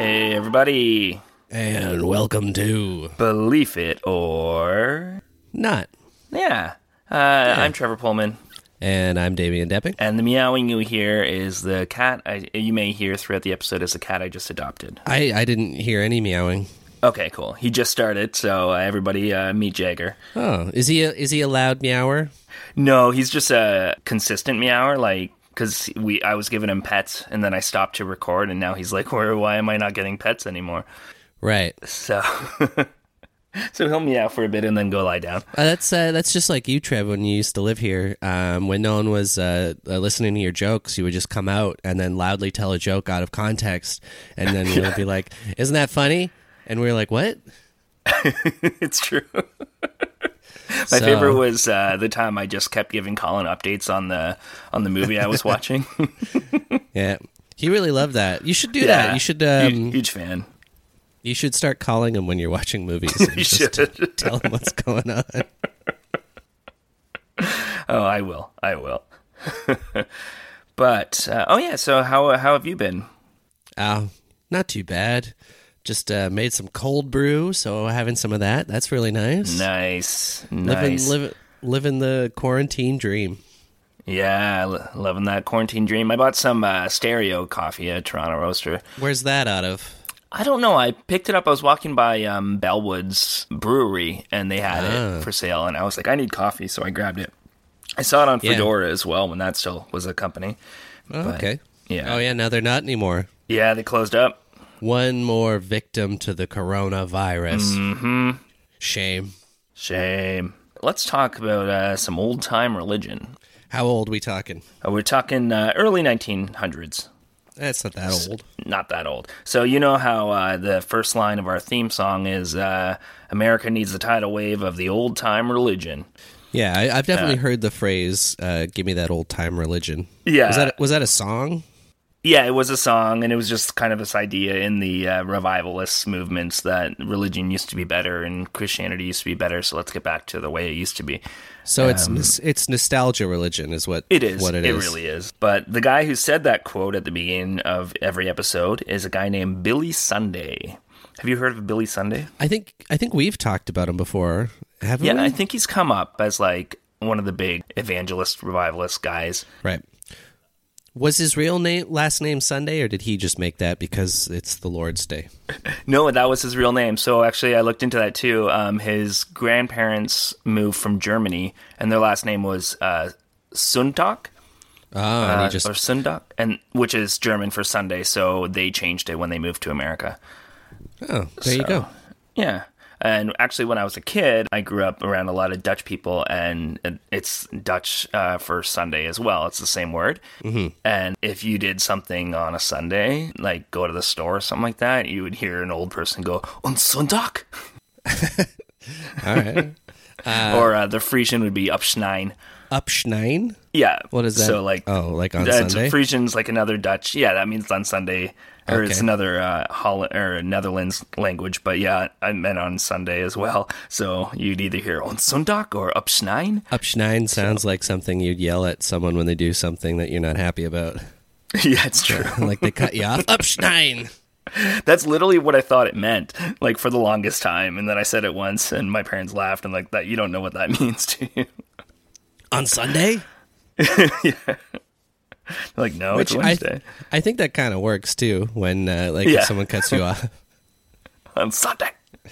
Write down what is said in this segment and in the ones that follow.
Hey, everybody. And welcome to Belief It or Not. Yeah. Uh, I'm Trevor Poelman. And I'm Damien Doepping. And the meowing you hear is the cat I, you may hear throughout the episode is the cat I just adopted. I, I didn't hear any meowing. Okay, cool. He just started, so uh, everybody uh, meet Jagger. Oh, is he a, is he a loud meower? No, he's just a consistent meower, like because we I was giving him pets and then I stopped to record and now he's like, where why am I not getting pets anymore? Right. So. So he'll meow for a bit and then go lie down. Uh, that's uh, that's just like you, Trev, when you used to live here. Um, when no one was uh, uh, listening to your jokes, you would just come out and then loudly tell a joke out of context, and then you'll be like, "Isn't that funny?" And we are like, "What?" it's true. My so, favorite was uh, the time I just kept giving Colin updates on the on the movie I was watching. yeah, he really loved that. You should do yeah, that. You should. Um, huge, huge fan. You should start calling him when you're watching movies. you should tell him what's going on. oh, I will. I will. but uh, oh yeah, so how how have you been? Uh, not too bad. Just uh, made some cold brew, so having some of that. That's really nice. Nice, living, nice. Living, living the quarantine dream. Yeah, loving that quarantine dream. I bought some uh, stereo coffee at Toronto Roaster. Where's that out of? I don't know. I picked it up. I was walking by um, Bellwood's brewery, and they had Ah. it for sale. And I was like, I need coffee, so I grabbed it. I saw it on Yeah. Fedora as well when that still was a company. Oh, But, okay. Yeah. Oh yeah. Now they're not anymore. Yeah, they closed up. One more victim to the coronavirus. Mm-hmm. Shame. Shame. Let's talk about uh, some old time religion. How old we talking? Uh, we're talking uh, early 1900s. That's not that old. Not that old. So you know how uh, the first line of our theme song is uh, "America needs the tidal wave of the old time religion." Yeah, I, I've definitely Uh, heard the phrase uh, "Give me that old time religion." Yeah. was that was that a song? Yeah, it was a song, and it was just kind of this idea in the uh, revivalist movements that religion used to be better and Christianity used to be better. So let's get back to the way it used to be. So it's Um, nos- it's nostalgia religion, is what It is. What it it is. really is. But the guy who said that quote at the beginning of every episode is a guy named Billy Sunday. Have you heard of Billy Sunday? I think I think we've talked about him before, haven't Yeah, we? I think he's come up as like one of the big evangelist revivalist guys. right. Was his real name last name Sunday, or did he just make that because it's the Lord's Day? No, that was his real name. So actually, I looked into that too. Um, his grandparents moved from Germany, and their last name was uh, Sundtag. Oh, uh, just or Sundag, and which is German for Sunday. So they changed it when they moved to America. oh, there you go. Yeah. And actually, when I was a kid, I grew up around a lot of Dutch people, and it's Dutch uh, for Sunday as well. It's the same word. Mhm. And if you did something on a Sunday, like go to the store or something like that, you would hear an old person go, On Sonntag? All right. Uh, or uh, the Frisian would be Upschnein. Upschnein. Yeah. What is that? So, like, oh, like on that's- Sunday. Frisian's like another Dutch. Yeah, that means on Sunday. Or it's another uh, Holland or Netherlands language, but yeah, I meant on Sunday as well. So you'd either hear on Sonntag or Upschnein. Upschnein sounds like something you'd yell at someone when they do something that you're not happy about. yeah, it's true. like they cut you off. Upschnein. That's literally what I thought it meant, like for the longest time. And then I said it once, and my parents laughed and like that. You don't know what that means to you. On Sunday? yeah. Like no, Which it's I, Wednesday I think that kind of works too when uh, like Yeah. if someone cuts you off. on Sunday,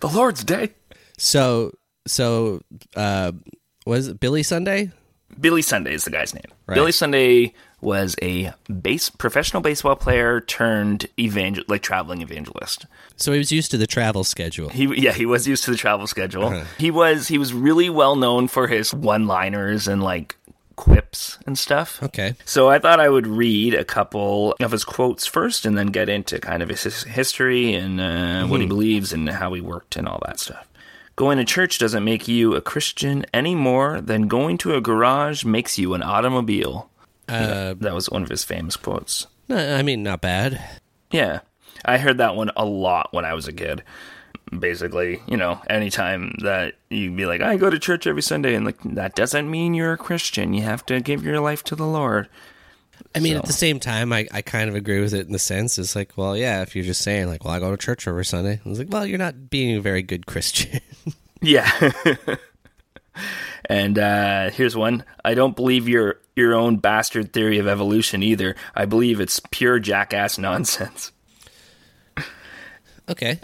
the Lord's Day. So so uh was it Billy Sunday? Billy Sunday is the guy's name. Right. Billy Sunday was a base professional baseball player turned evangel like traveling evangelist. So he was used to the travel schedule. He yeah, he was used to the travel schedule. Uh-huh. He was he was really well known for his one-liners and like quips and stuff. Okay. So I thought I would read a couple of his quotes first and then get into kind of his his history and uh, what he believes and how he worked and all that stuff. Going to church doesn't make you a Christian any more than going to a garage makes you an automobile. Uh, That was one of his famous quotes. I mean, not bad. Yeah. I heard that one a lot when I was a kid. Basically, you know, anytime that you'd be like, I go to church every Sunday, and like, that doesn't mean you're a Christian. You have to give your life to the Lord. I mean, at the same time, I, I kind of agree with it in the sense it's like, well, yeah, if you're just saying like, well, I go to church every Sunday, I was like, well, you're not being a very good Christian. Yeah. and uh, here's one. I don't believe your your own bastard theory of evolution either. I believe it's pure jackass nonsense. okay.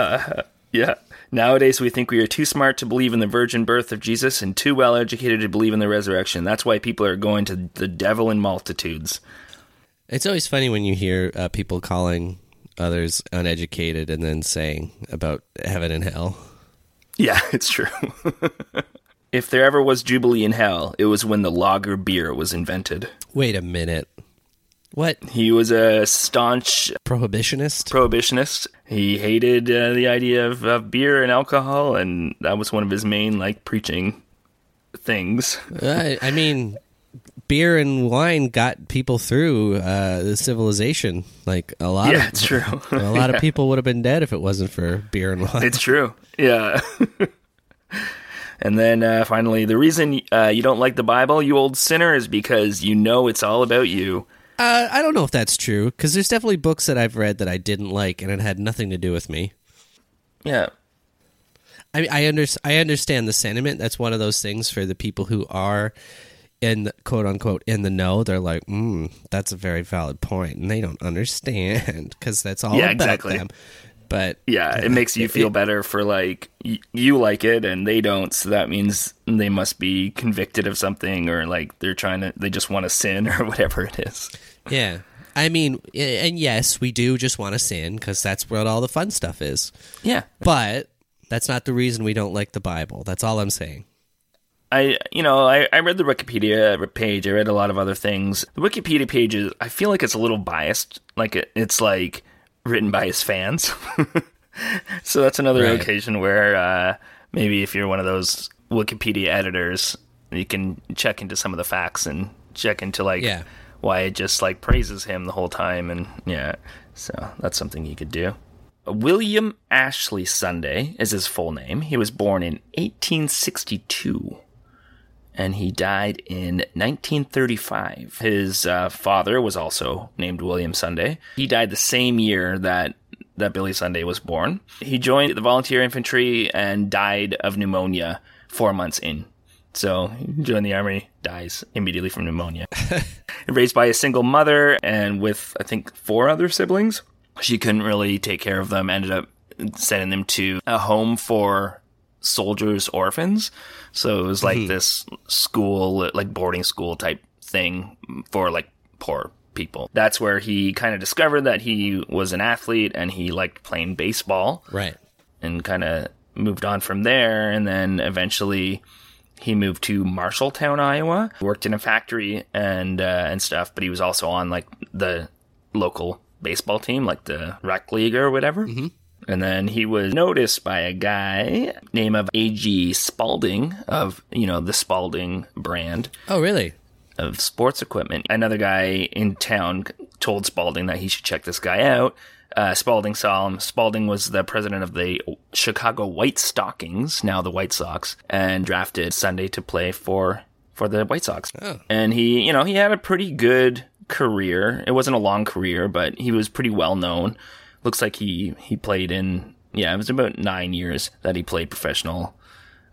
Yeah. Nowadays, we think we are too smart to believe in the virgin birth of Jesus and too well educated to believe in the resurrection. That's why people are going to the devil in multitudes. It's always funny when you hear uh, people calling others uneducated and then saying about heaven and hell. Yeah, it's true. if there ever was Jubilee in hell, it was when the lager beer was invented. Wait a minute. What? He was a staunch Prohibitionist? prohibitionist. He hated uh, the idea of, of beer and alcohol, and that was one of his main like preaching things. I, I mean, beer and wine got people through uh, the civilization. Like a lot Yeah, of it's true. a lot Yeah. of people would have been dead if it wasn't for beer and wine. It's true. Yeah. and then uh, finally, the reason uh, you don't like the Bible, you old sinner, is because you know it's all about you. Uh, I don't know if that's true because there's definitely books that I've read that I didn't like, and it had nothing to do with me. Yeah. I I, under, I understand the sentiment. That's one of those things for the people who are in the, quote unquote in the know. They're like, mm, that's a very valid point. point, and they don't understand because that's all Yeah, about exactly. them. But Yeah, it makes you feel better for like y- you like it and they don't, so that means they must be convicted of something or like they're trying to they just want to sin or whatever it is. yeah, I mean, and yes, we do just want to sin because that's what all the fun stuff is. Yeah. But that's not the reason we don't like the Bible. That's all I'm saying. I you know I, I read the Wikipedia page. I read a lot of other things. The Wikipedia page is I feel like it's a little biased. Like it, it's like written by his fans. so that's another Right. occasion where uh, maybe if you're one of those Wikipedia editors, you can check into some of the facts and check into like Yeah. why it just like praises him the whole time and yeah. So that's something you could do. William Ashley Sunday is his full name. He was born in 1862 and he died in 1935. His uh, father was also named William Sunday. He died the same year that that Billy Sunday was born. He joined the volunteer infantry and died of pneumonia four months in. So he joined the army, dies immediately from pneumonia. Raised by a single mother and with I think four other siblings, she couldn't really take care of them. Ended up sending them to a home for soldiers' orphans. So it was like this school, like boarding school type thing for like poor people. That's where he kind of discovered that he was an athlete and he liked playing baseball Right. and kind of moved on from there. And then eventually he moved to Marshalltown, Iowa, worked in a factory and uh, and stuff. But he was also on like the local baseball team, like the rec league or whatever. And then he was noticed by a guy named of A.G. Spalding of you know the Spalding brand Oh, really? of sports equipment. Another guy in town told Spalding that he should check this guy out. Uh, Spalding saw him. Spalding was the president of the Chicago White Stockings, now the White Sox, and drafted Sunday to play for for the White Sox. Oh. And he, you know, he had a pretty good career. It wasn't a long career, but he was pretty well known. Looks like he he played in yeah, it was about nine years that he played professional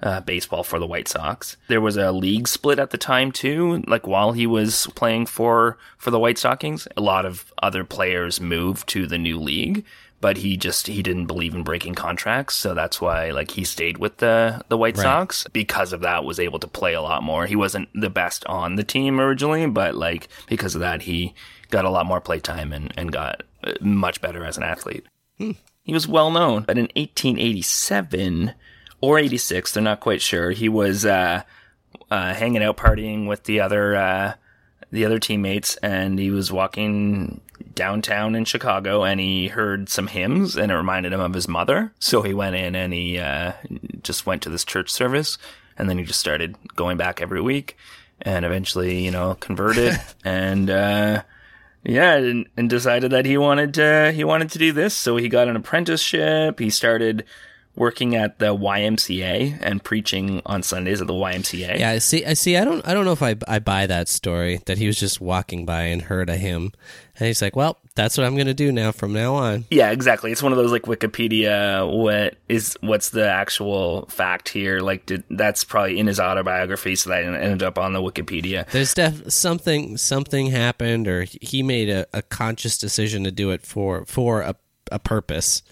uh, baseball for the White Sox. There was a league split at the time too. Like while he was playing for for the White Stockings, a lot of other players moved to the new league, but he just he didn't believe in breaking contracts, so that's why like he stayed with the the White Right. Sox. Because of that, was able to play a lot more. He wasn't the best on the team originally, but like because of that, he got a lot more play time and and got much better as an athlete. He was well known, but in 1887 or 86, they're not quite sure, he was uh, uh, hanging out, partying with the other uh, the other teammates, and he was walking downtown in Chicago, and he heard some hymns, and it reminded him of his mother. So he went in and he uh, just went to this church service, and then he just started going back every week, and eventually, you know, converted, and uh, yeah, and, and decided that he wanted to he wanted to do this. So he got an apprenticeship. He started working at the YMCA and preaching on Sundays at the YMCA. Yeah, I see. I see. I don't. I don't know if I I buy that story that he was just walking by and heard a hymn, and he's like, "Well, that's what I'm going to do now from now on." Yeah, exactly. It's one of those like Wikipedia. What is what's the actual fact here? Like, did, that's probably in his autobiography, so that ended up on the Wikipedia. There's def- something something happened, or he made a, a conscious decision to do it for for a a purpose.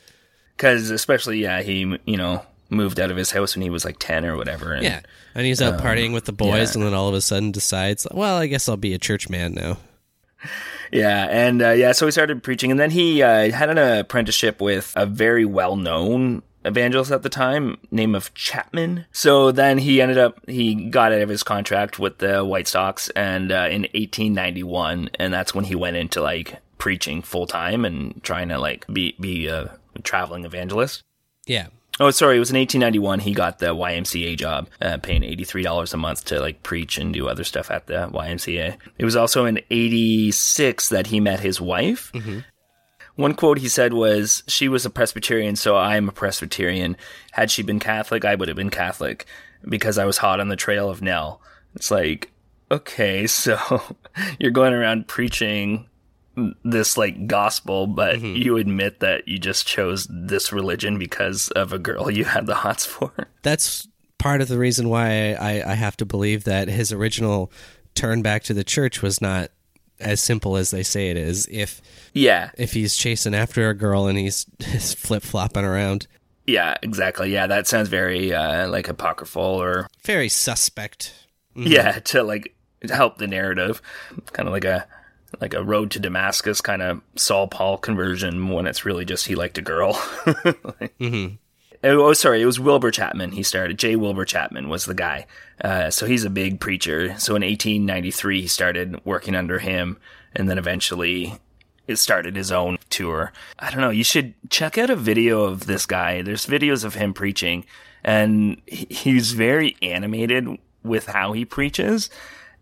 Because especially, yeah, he you know moved out of his house when he was like ten or whatever. And, Yeah, and he's out Um, partying with the boys, yeah. and then all of a sudden decides, "Well, I guess I'll be a church man now." Yeah, and uh, yeah, so he started preaching, and then he uh, had an apprenticeship with a very well-known evangelist at the time, name of Chapman. So then he ended up he got out of his contract with the White Sox, and uh, in 1891, and that's when he went into like preaching full time and trying to like be be a traveling evangelist. Yeah, Oh, sorry. It was in 1891. He got the YMCA job, uh, paying $83 a month to like preach and do other stuff at the YMCA. It was also in 86 that he met his wife. One quote he said was, She was a Presbyterian, so I am a Presbyterian. Had she been Catholic, I would have been Catholic because I was hot on the trail of Nell. It's like, okay, so you're going around preaching this like gospel, but you admit that you just chose this religion because of a girl you had the hots for. that's part of the reason why I, I have to believe that his original turn back to the church was not as simple as they say it is. If Yeah, if he's chasing after a girl and he's, he's flip flopping around, yeah, exactly. Yeah, that sounds very uh, like apocryphal or very suspect. yeah to like help the narrative, kind of like a like a road to Damascus kind of Saul Paul conversion when it's really just he liked a girl. Mm-hmm. Oh, sorry, it was Wilbur Chapman. He started. J. Wilbur Chapman was the guy. Uh, so he's a big preacher. So in 1893, he started working under him, and then eventually it started his own tour. I don't know. You should check out a video of this guy. There's videos of him preaching, and he's very animated with how he preaches,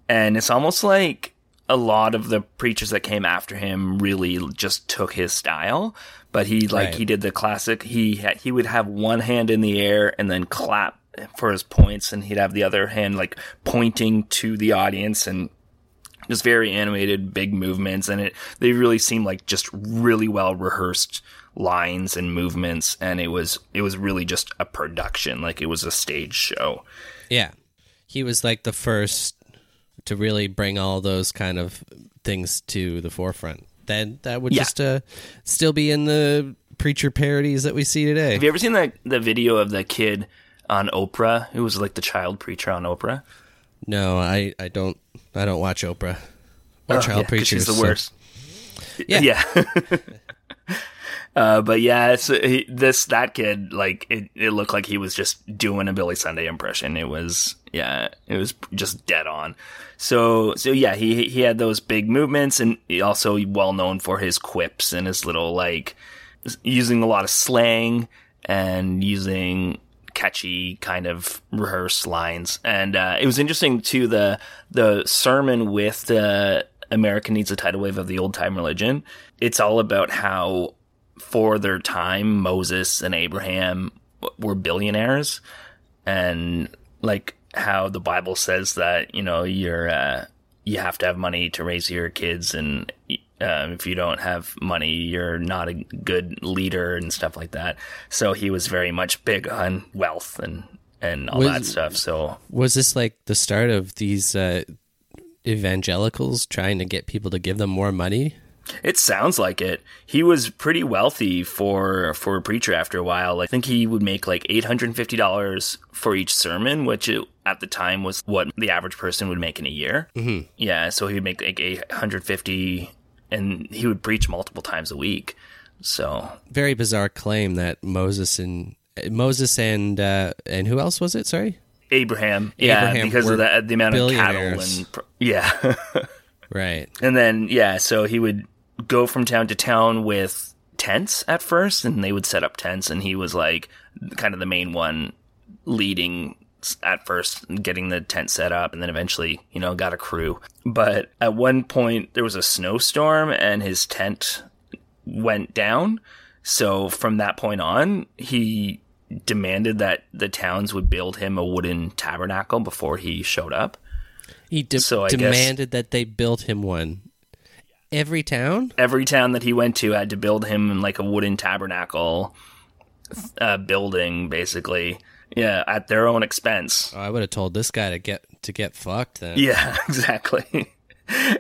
and it's almost like a lot of the preachers that came after him really just took his style. But he like Right. he did the classic. He he would have one hand in the air and then clap for his points, and he'd have the other hand like pointing to the audience and just very animated, big movements, and it they really seemed like just really well rehearsed lines and movements, and it was it was really just a production, like it was a stage show. Yeah. He was like the first to really bring all those kind of things to the forefront. Then that would Yeah. just uh, still be in the preacher parodies that we see today. Have you ever seen the the video of the kid on Oprah who was like the child preacher on Oprah? No, I, I don't I don't watch Oprah or Oh, child yeah, 'cause preachers. She's the so- worst. Yeah. yeah. uh, but yeah, he, this that kid like it, it looked like he was just doing a Billy Sunday impression. It was yeah, it was just dead on. So so yeah, he he had those big movements, and he also well known for his quips and his little like using a lot of slang and using catchy kind of rehearsed lines. And uh, it was interesting too the the sermon with the America needs a tidal wave of the old time religion. It's all about how for their time Moses and Abraham were billionaires. And like how the Bible says that you know you're uh, you have to have money to raise your kids and um, if you don't have money you're not a good leader and stuff like that. So he was very much big on wealth and and all Was- that stuff. So Was this like the start of these uh, evangelicals trying to get people to give them more money? It sounds like it. He was pretty wealthy for for a preacher after a while. I think he would make like eight hundred and fifty dollars for each sermon, which it, at the time was what the average person would make in a year. Mm-hmm. Yeah, so he would make like eight hundred fifty, and he would preach multiple times a week. So Very bizarre claim that Moses and Moses and uh, and who else was it? Sorry, Abraham, yeah, Abraham because of the, the amount of cattle and yeah. Right. And then, yeah, so he would go from town to town with tents at first, and they would set up tents, and he was like kind of the main one leading at first, getting the tent set up, and then eventually, you know, got a crew. But at one point, there was a snowstorm, and his tent went down. So from that point on, he demanded that the towns would build him a wooden tabernacle before he showed up. He de- So I guess- demanded that they build him one. Every town? every town that he went to had to build him like a wooden tabernacle uh, building, basically. Yeah, at their own expense. Oh, I would have told this guy to get to get fucked then. Yeah, exactly.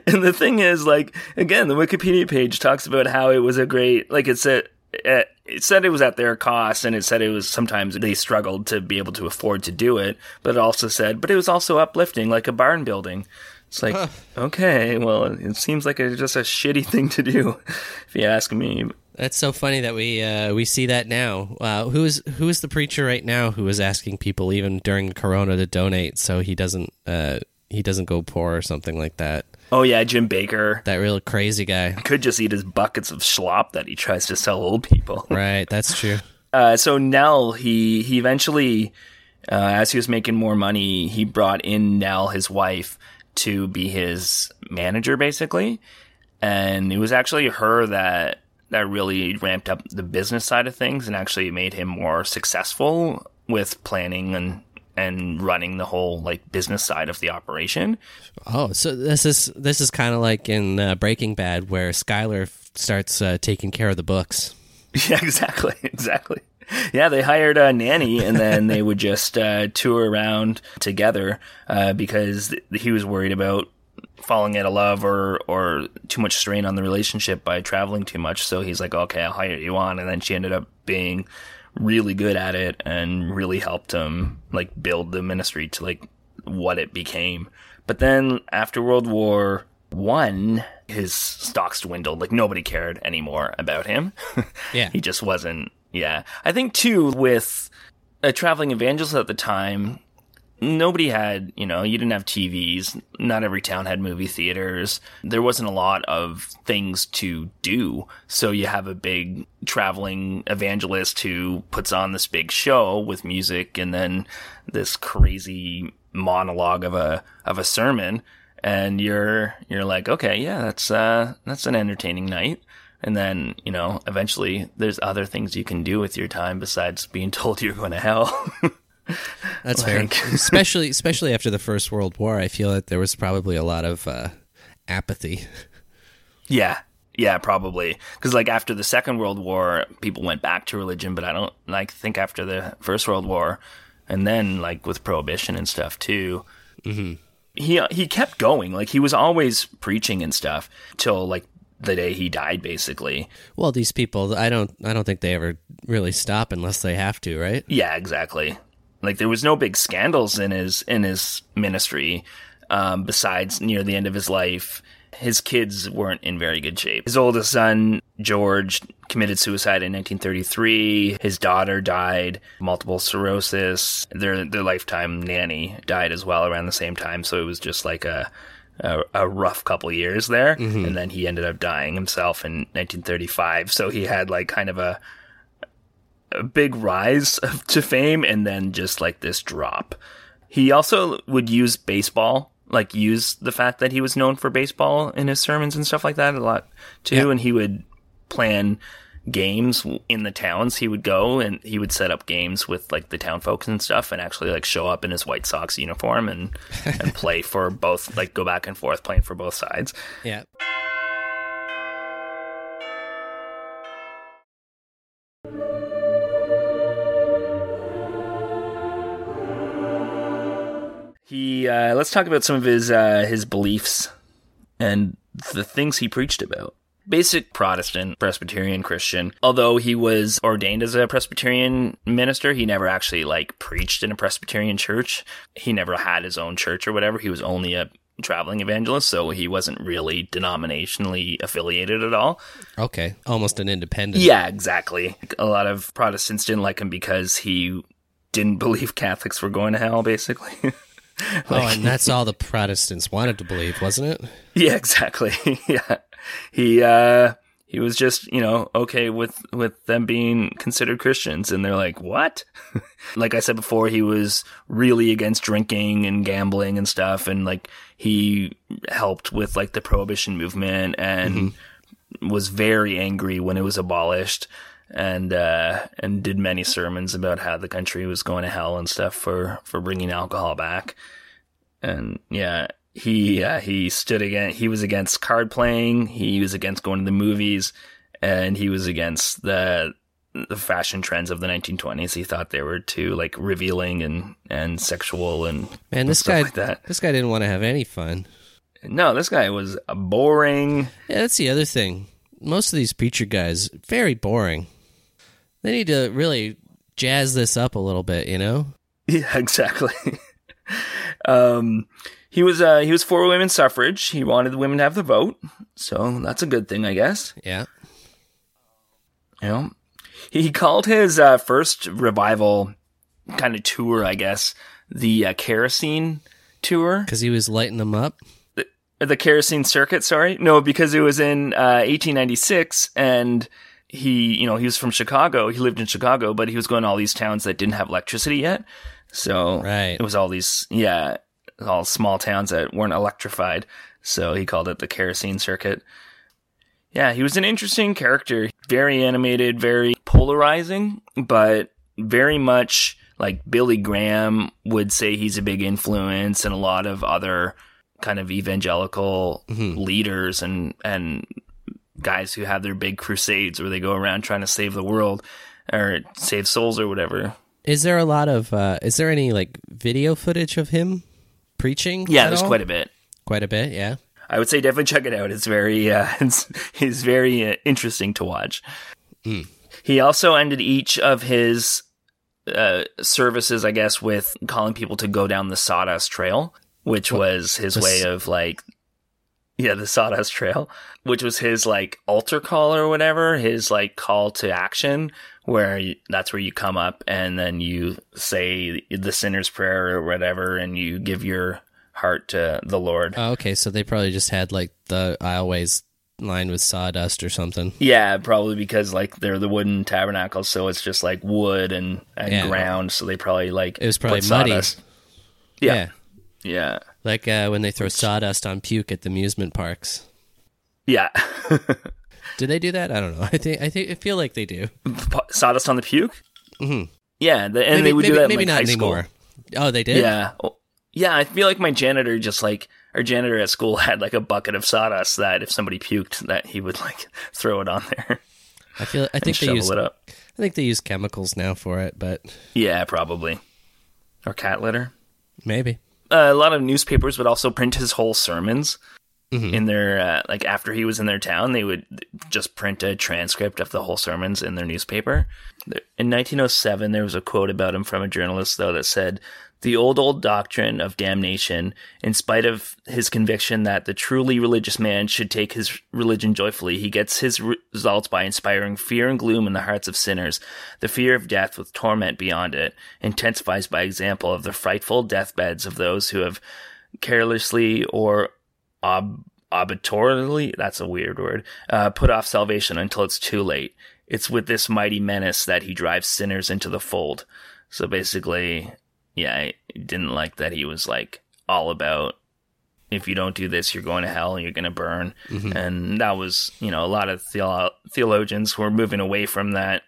and the thing is, like, again, the Wikipedia page talks about how it was a great, like, it said, uh, it said it was at their cost, and it said it was sometimes they struggled to be able to afford to do it, but it also said, but it was also uplifting, like a barn building. It's like, okay, well, it seems like a, just a shitty thing to do, if you ask me. That's so funny that we uh, we see that now. Uh, who is who is the preacher right now who is asking people even during Corona to donate so he doesn't uh, he doesn't go poor or something like that? Oh yeah, Jim Bakker That real crazy guy. could just eat his buckets of slop that he tries to sell old people. Right, that's true. Uh, so Nell, he he eventually, uh, as he was making more money, he brought in Nell, his wife, to be his manager, basically. And it was actually her that that really ramped up the business side of things and actually made him more successful with planning and and running the whole like business side of the operation. Oh, so this is this is kind of like in uh, Breaking Bad where Skyler starts uh, taking care of the books. Yeah, exactly, exactly. Yeah, they hired a nanny, and then they would just uh, tour around together uh, because he was worried about falling out of love or or too much strain on the relationship by traveling too much. So he's like, "Okay, I'll hire you on," and then she ended up being really good at it and really helped him like build the ministry to like what it became. But then after World War One, his stocks dwindled. Like nobody cared anymore about him. Yeah. he just wasn't. Yeah, I think too with a traveling evangelist at the time, nobody had, you know, you didn't have TVs. Not every town had movie theaters. There wasn't a lot of things to do. So you have a big traveling evangelist who puts on this big show with music and then this crazy monologue of a of a sermon and you're you're like, okay, yeah, that's uh that's an entertaining night. And then, you know, eventually there's other things you can do with your time besides being told you're going to hell. That's Like- fair. especially especially after the First World War, I feel that there was probably a lot of uh, apathy. Yeah, yeah, probably because like after the Second World War, people went back to religion, but I don't like think after the First World War, and then like with prohibition and stuff too. Mm-hmm. He he kept going, like he was always preaching and stuff till like the day he died, basically. Well, these people, I don't I don't think they ever really stop unless they have to, right? Yeah, exactly. Like there was no big scandals in his in his ministry. Um, besides near the end of his life, his kids weren't in very good shape. His oldest son George committed suicide in 1933. His daughter died, multiple sclerosis. Their their lifetime nanny died as well around the same time. So it was just like a a, a rough couple years there, mm-hmm. and then he ended up dying himself in 1935. So he had like kind of a a big rise to fame and then just like this drop. He also would use baseball, like use the fact that he was known for baseball in his sermons and stuff like that a lot too. Yeah. And he would plan games in the towns he would go and he would set up games with like the town folks and stuff and actually like show up in his White Sox uniform and and play for both like go back and forth playing for both sides. Yeah. He uh, let's talk about some of his uh, his beliefs and the things he preached about. Basic Protestant, Presbyterian Christian. Although he was ordained as a Presbyterian minister, he never actually like preached in a Presbyterian church. He never had his own church or whatever. He was only a traveling evangelist, so he wasn't really denominationally affiliated at all. Okay. Almost an independent. Yeah, exactly. A lot of Protestants didn't like him because he didn't believe Catholics were going to hell, basically. oh, and that's all the Protestants wanted to believe, wasn't it? Yeah, exactly. yeah. He uh he was just, you know, okay with with them being considered Christians and they're like, "What?" like I said before, he was really against drinking and gambling and stuff and like he helped with like the prohibition movement and mm-hmm. was very angry when it was abolished and uh and did many sermons about how the country was going to hell and stuff for for bringing alcohol back. And yeah, he uh, he stood against he was against card playing he was against going to the movies and he was against the the fashion trends of the 1920s he thought they were too like revealing and and sexual and man this guy like that. this guy didn't want to have any fun. No this guy was boring. Yeah that's the other thing. Most of these preacher guys very boring. They need to really jazz this up a little bit you know? Yeah exactly. Um he was uh, he was for women's suffrage. He wanted the women to have the vote, so that's a good thing, I guess. Yeah. You know, he called his uh, first revival kind of tour, I guess, the uh, kerosene tour because he was lighting them up. The, the kerosene circuit, sorry, no, because it was in 1896 uh, and he, you know, he was from Chicago. He lived in Chicago, but he was going to all these towns that didn't have electricity yet. So right. it was all these, yeah, all small towns that weren't electrified. So he called it the kerosene circuit. Yeah, he was an interesting character. Very animated, very polarizing, but very much like Billy Graham would say he's a big influence and a lot of other kind of evangelical mm-hmm. leaders and and guys who have their big crusades where they go around trying to save the world or save souls or whatever. Is there a lot of uh is there any like video footage of him preaching? Yeah, there's all? quite a bit. Quite a bit, yeah. I would say definitely check it out. It's very, uh, it's, it's very uh, interesting to watch. Mm. He also ended each of his uh, services, I guess, with calling people to go down the Sawdust Trail, which what? was his the way of like, yeah, the Sawdust Trail, which was his like altar call or whatever, his like call to action, where you, that's where you come up and then you say the sinner's prayer or whatever, and you give your heart to the Lord. Oh, okay, so they probably just had like the aisleways lined with sawdust or something. Yeah, probably because like they're the wooden tabernacles, so it's just like wood and, and yeah. ground. So they probably like it was probably muddy. Yeah. yeah, yeah, like uh, when they throw sawdust on puke at the amusement parks. Yeah. Do they do that? I don't know. I think I think I feel like they do. Sawdust on the puke. Mm-hmm. Yeah, the, and maybe, they would maybe, do that maybe in, like, not high anymore. School. Oh, they did. Yeah, yeah. I feel like my janitor just like our janitor at school had like a bucket of sawdust that if somebody puked, that he would like throw it on there. I feel. I think they use it up. I think they use chemicals now for it, but yeah, probably or cat litter. Maybe a lot of newspapers would also print his whole sermons mm-hmm. in their uh, like after he was in their town, they would just print a transcript of the whole sermons in their newspaper. In 1907, there was a quote about him from a journalist though that said, "The old old doctrine of damnation, in spite of his conviction that the truly religious man should take his religion joyfully, he gets his results by inspiring fear and gloom in the hearts of sinners. The fear of death with torment beyond it intensifies by example of the frightful deathbeds of those who have." carelessly or ob- arbitrarily, that's a weird word, uh, put off salvation until it's too late. It's with this mighty menace that he drives sinners into the fold. So basically, yeah, I didn't like that he was like all about if you don't do this, you're going to hell and you're going to burn. Mm-hmm. And that was, you know, a lot of theolo- theologians were moving away from that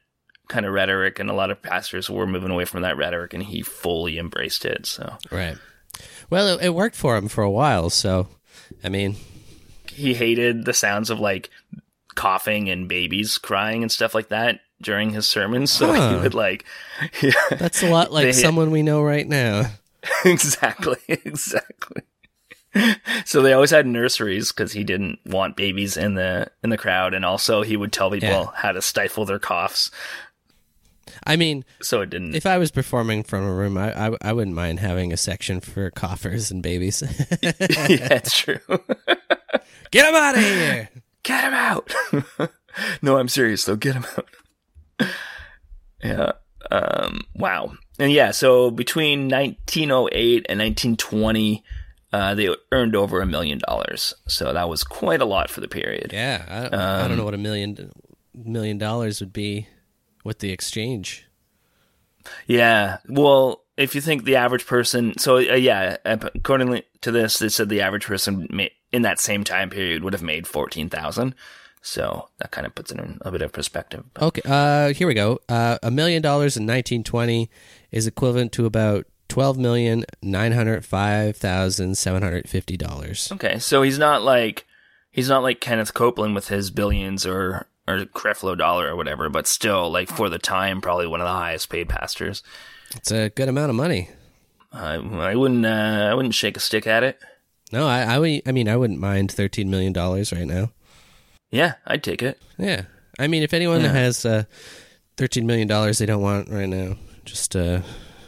kind of rhetoric, and a lot of pastors were moving away from that rhetoric, and he fully embraced it. So, right. Well, it, it worked for him for a while. So, I mean, he hated the sounds of like coughing and babies crying and stuff like that during his sermons. So huh. he would like, yeah, that's a lot like they, someone we know right now. exactly, exactly. so they always had nurseries because he didn't want babies in the in the crowd, and also he would tell people yeah. how to stifle their coughs. I mean, so it didn't. If I was performing from a room, I I, I wouldn't mind having a section for coughers and babies. yeah, it's true. Get him out of here! Get him out! no, I'm serious though. Get him out. Yeah. Um, wow. and yeah, so between 1908 and 1920, uh, they earned over a million dollars. So that was quite a lot for the period. Yeah, I, I don't know Um, what a million million dollars would be with the exchange. Yeah. Well, if you think the average person, so uh, yeah, according to this, they said the average person in that same time period would have made fourteen thousand. So that kind of puts it in a bit of perspective. Okay, uh, here we go. Uh, a million dollars in 1920 is equivalent to about twelve million nine hundred five thousand seven hundred fifty dollars. Okay, so he's not like he's not like Kenneth Copeland with his billions or or Creflo Dollar or whatever, but still like for the time, probably one of the highest paid pastors. It's a good amount of money. I I wouldn't uh, I wouldn't shake a stick at it. No, I, I, would- I mean, I wouldn't mind thirteen million dollars right now. Yeah, I'd take it. Yeah, I mean, if anyone Yeah. has uh, thirteen million dollars they don't want right now, just uh,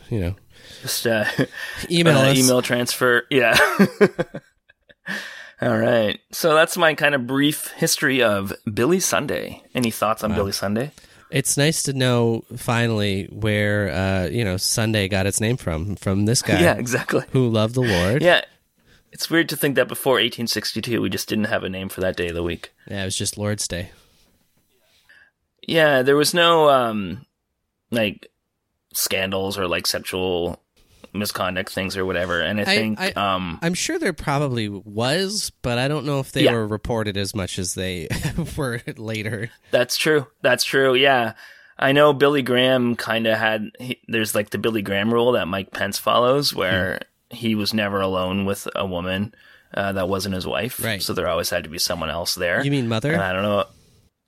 you know, Just uh, email uh, us. email transfer. Yeah. All right. So that's my kind of brief history of Billy Sunday. Any thoughts on Billy Sunday? It's nice to know finally where uh, you know Sunday got its name from from this guy. Yeah, exactly. Who loved the Lord. Yeah. It's weird to think that before 1862 we just didn't have a name for that day of the week. Yeah, it was just Lord's Day. Yeah, there was no um like scandals or like sexual misconduct things or whatever. And I, I- think I- um I'm sure there probably was, but I don't know if they Yeah. were reported as much as they were later. That's true. That's true. Yeah. I know Billy Graham kind of had, he, there's like the Billy Graham rule that Mike Pence follows where he was never alone with a woman uh, that wasn't his wife. Right. So there always had to be someone else there. You mean mother? And I don't know.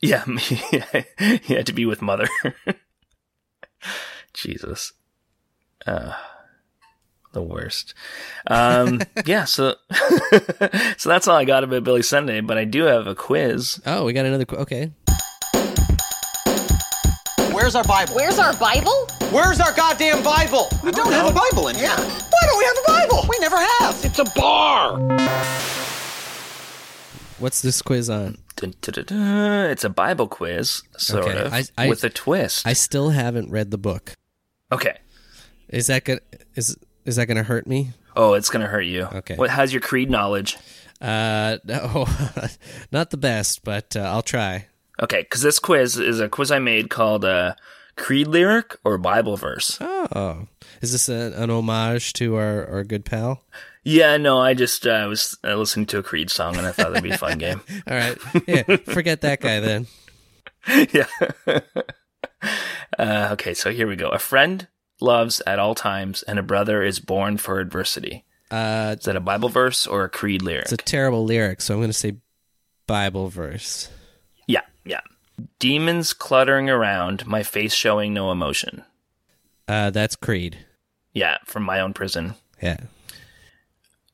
Yeah. he had to be with mother. Jesus. Uh, the worst. Um, yeah. So, so that's all I got about Billy Sunday, but I do have a quiz. Oh, we got another. qu- Okay. Where's our Bible? Where's our Bible? Where's our goddamn Bible? We don't, have a Bible in here. Why don't we have a Bible? We never have. It's a bar. What's this quiz on? Dun, dun, dun, dun. It's a Bible quiz, sort Okay, of, I- I- with a twist. I still haven't read the book. okay. Is that good? Is is that going to hurt me? Oh, it's gonna hurt you. Okay. What? How's your creed knowledge? Uh, no, not the best, but uh, I'll try. Okay, because this quiz is a quiz I made called uh, "Creed Lyric" or Bible Verse. Oh, is this a, an homage to our, our good pal? Yeah, no, I just uh, was uh, listening to a Creed song and I thought that'd be a fun game. All right, yeah, forget that guy then. yeah. uh, okay, so here we go. A friend loves at all times, and a brother is born for adversity. Uh, Is that a Bible verse or a Creed lyric? it's a terrible lyric, so I'm going to say Bible verse. Yeah. Demons cluttering around, my face showing no emotion. Uh, that's Creed. Yeah, from my own prison. Yeah.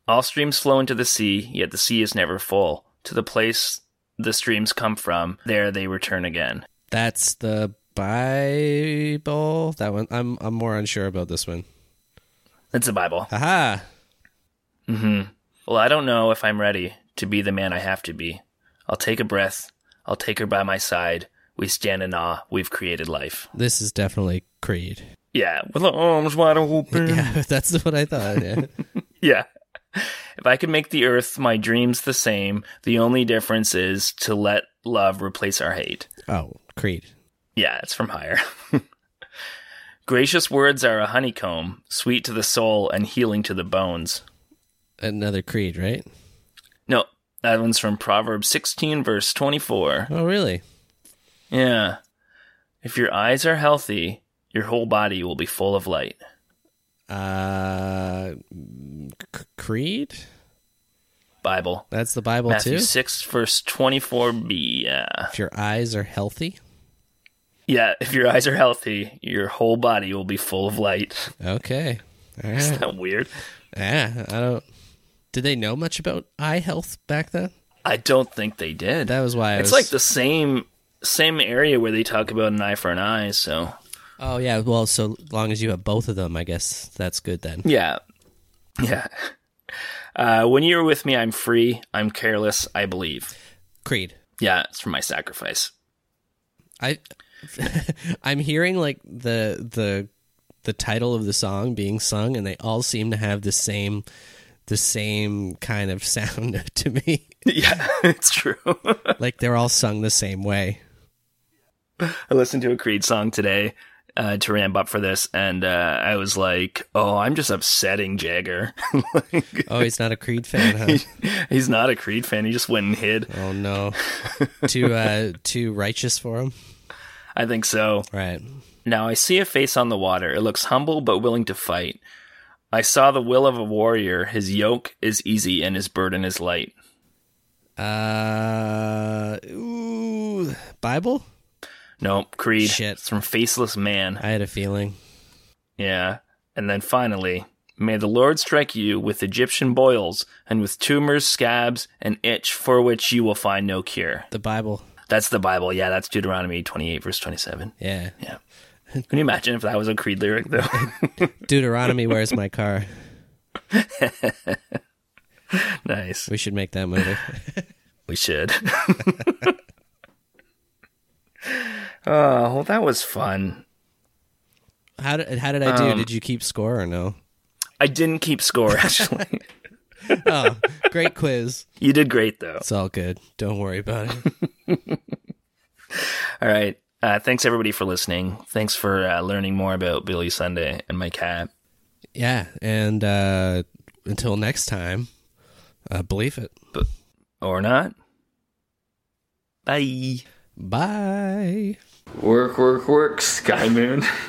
All streams flow into the sea, yet the sea is never full. To the place the streams come from, there they return again. That's the Bible. That one. I'm I'm more unsure about this one. It's the Bible. Haha. hmm Well, I don't know if I'm ready to be the man I have to be. I'll take a breath. I'll take her by my side. We stand in awe. We've created life. This is definitely Creed. Yeah, with the arms wide open. Yeah, that's what I thought. Yeah. Yeah. If I could make the earth my dreams the same, the only difference is to let love replace our hate. oh, Creed. Yeah, it's from higher. Gracious words are a honeycomb, sweet to the soul and healing to the bones. Another Creed, right? No, that one's from Proverbs 16, verse 24. Oh, really? Yeah. If your eyes are healthy, your whole body will be full of light. Uh, C- Creed. Bible. That's the Bible Matthew too. 6, verse 24b. Yeah. If your eyes are healthy. Yeah, if your eyes are healthy, your whole body will be full of light. Okay. All Isn't that weird? Yeah, I don't. Did they know much about eye health back then? I don't think they did. That was why I it's was- like the same same area where they talk about an eye for an eye. So Oh yeah. Well, so long as you have both of them, I guess that's good then. yeah, yeah. Uh, when you're with me, I'm free. I'm careless. I believe. Creed. Yeah, it's for my sacrifice. I I'm hearing like the the the title of the song being sung, and they all seem to have the same the same kind of sound to me. Yeah, it's true. like they're all sung the same way. I listened to a Creed song today uh, to ramp up for this, and uh, I was like, "Oh, I'm just upsetting Jagger." like, oh, he's not a Creed fan, huh? he, he's not a Creed fan. He just went and hid. Oh no, too uh, too righteous for him. I think so. Right now, I see a face on the water. It looks humble but willing to fight. I saw the will of a warrior. His yoke is easy and his burden is light. Uh, ooh, Bible? No, Creed. Shit. It's from Faceless Man. I had a feeling. Yeah. And then finally, may the Lord strike you with Egyptian boils and with tumors, scabs, and itch for which you will find no cure. The Bible. That's the Bible. Yeah, that's Deuteronomy 28, verse 27. Yeah. Yeah. Can you imagine if that was a Creed lyric, though? Deuteronomy, where's my car? nice. We should make that movie. we should. oh, well, that was fun. How did how did I do? Um, did you keep score or no? I didn't keep score actually. oh, great quiz. You did great though. It's all good. Don't worry about it. all right. Uh, thanks everybody for listening. Thanks for uh, learning more about Billy Sunday and my cat. Yeah, and uh, until next time, uh, believe it, but or not. Bye. Bye. Work, work, work, Sky Moon.